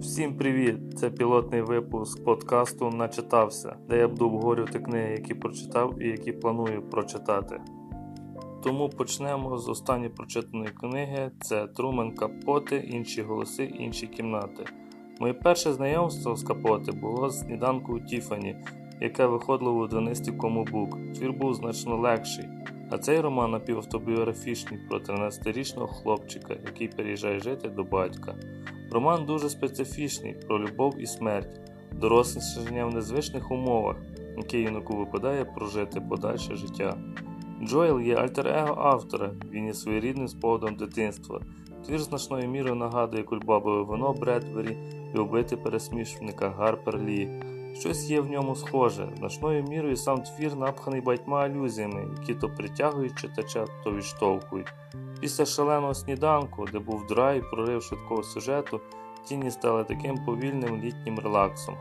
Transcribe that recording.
Всім привіт! Це пілотний випуск подкасту Начитався, де я буду обговорювати книги, які прочитав і які планую прочитати. Тому почнемо з останньої прочитаної книги: це Трумен Капоти, інші голоси, інші кімнати. Моє перше знайомство з Капоти було з сніданку Тіфані, яке виходило у 12 Комобук. Твір був значно легший. А цей роман напівавтобіографічний про 13-річного хлопчика, який переїжджає жити до батька. Роман дуже специфічний про любов і смерть, дорослішання в незвичних умовах, яке юнаку випадає прожити подальше життя. Джоел є альтер-его автора, він є своєрідним спогадом дитинства. Твір значною мірою нагадує кульбабове вино Бредбері і убити пересмішника Гарпер Лі. Щось є в ньому схоже, значною мірою сам твір напханий батьма алюзіями, які то притягують читача, то відштовхують. Після шаленого сніданку, де був драйв, прорив швидкого сюжету, тіні стали таким повільним літнім релаксом.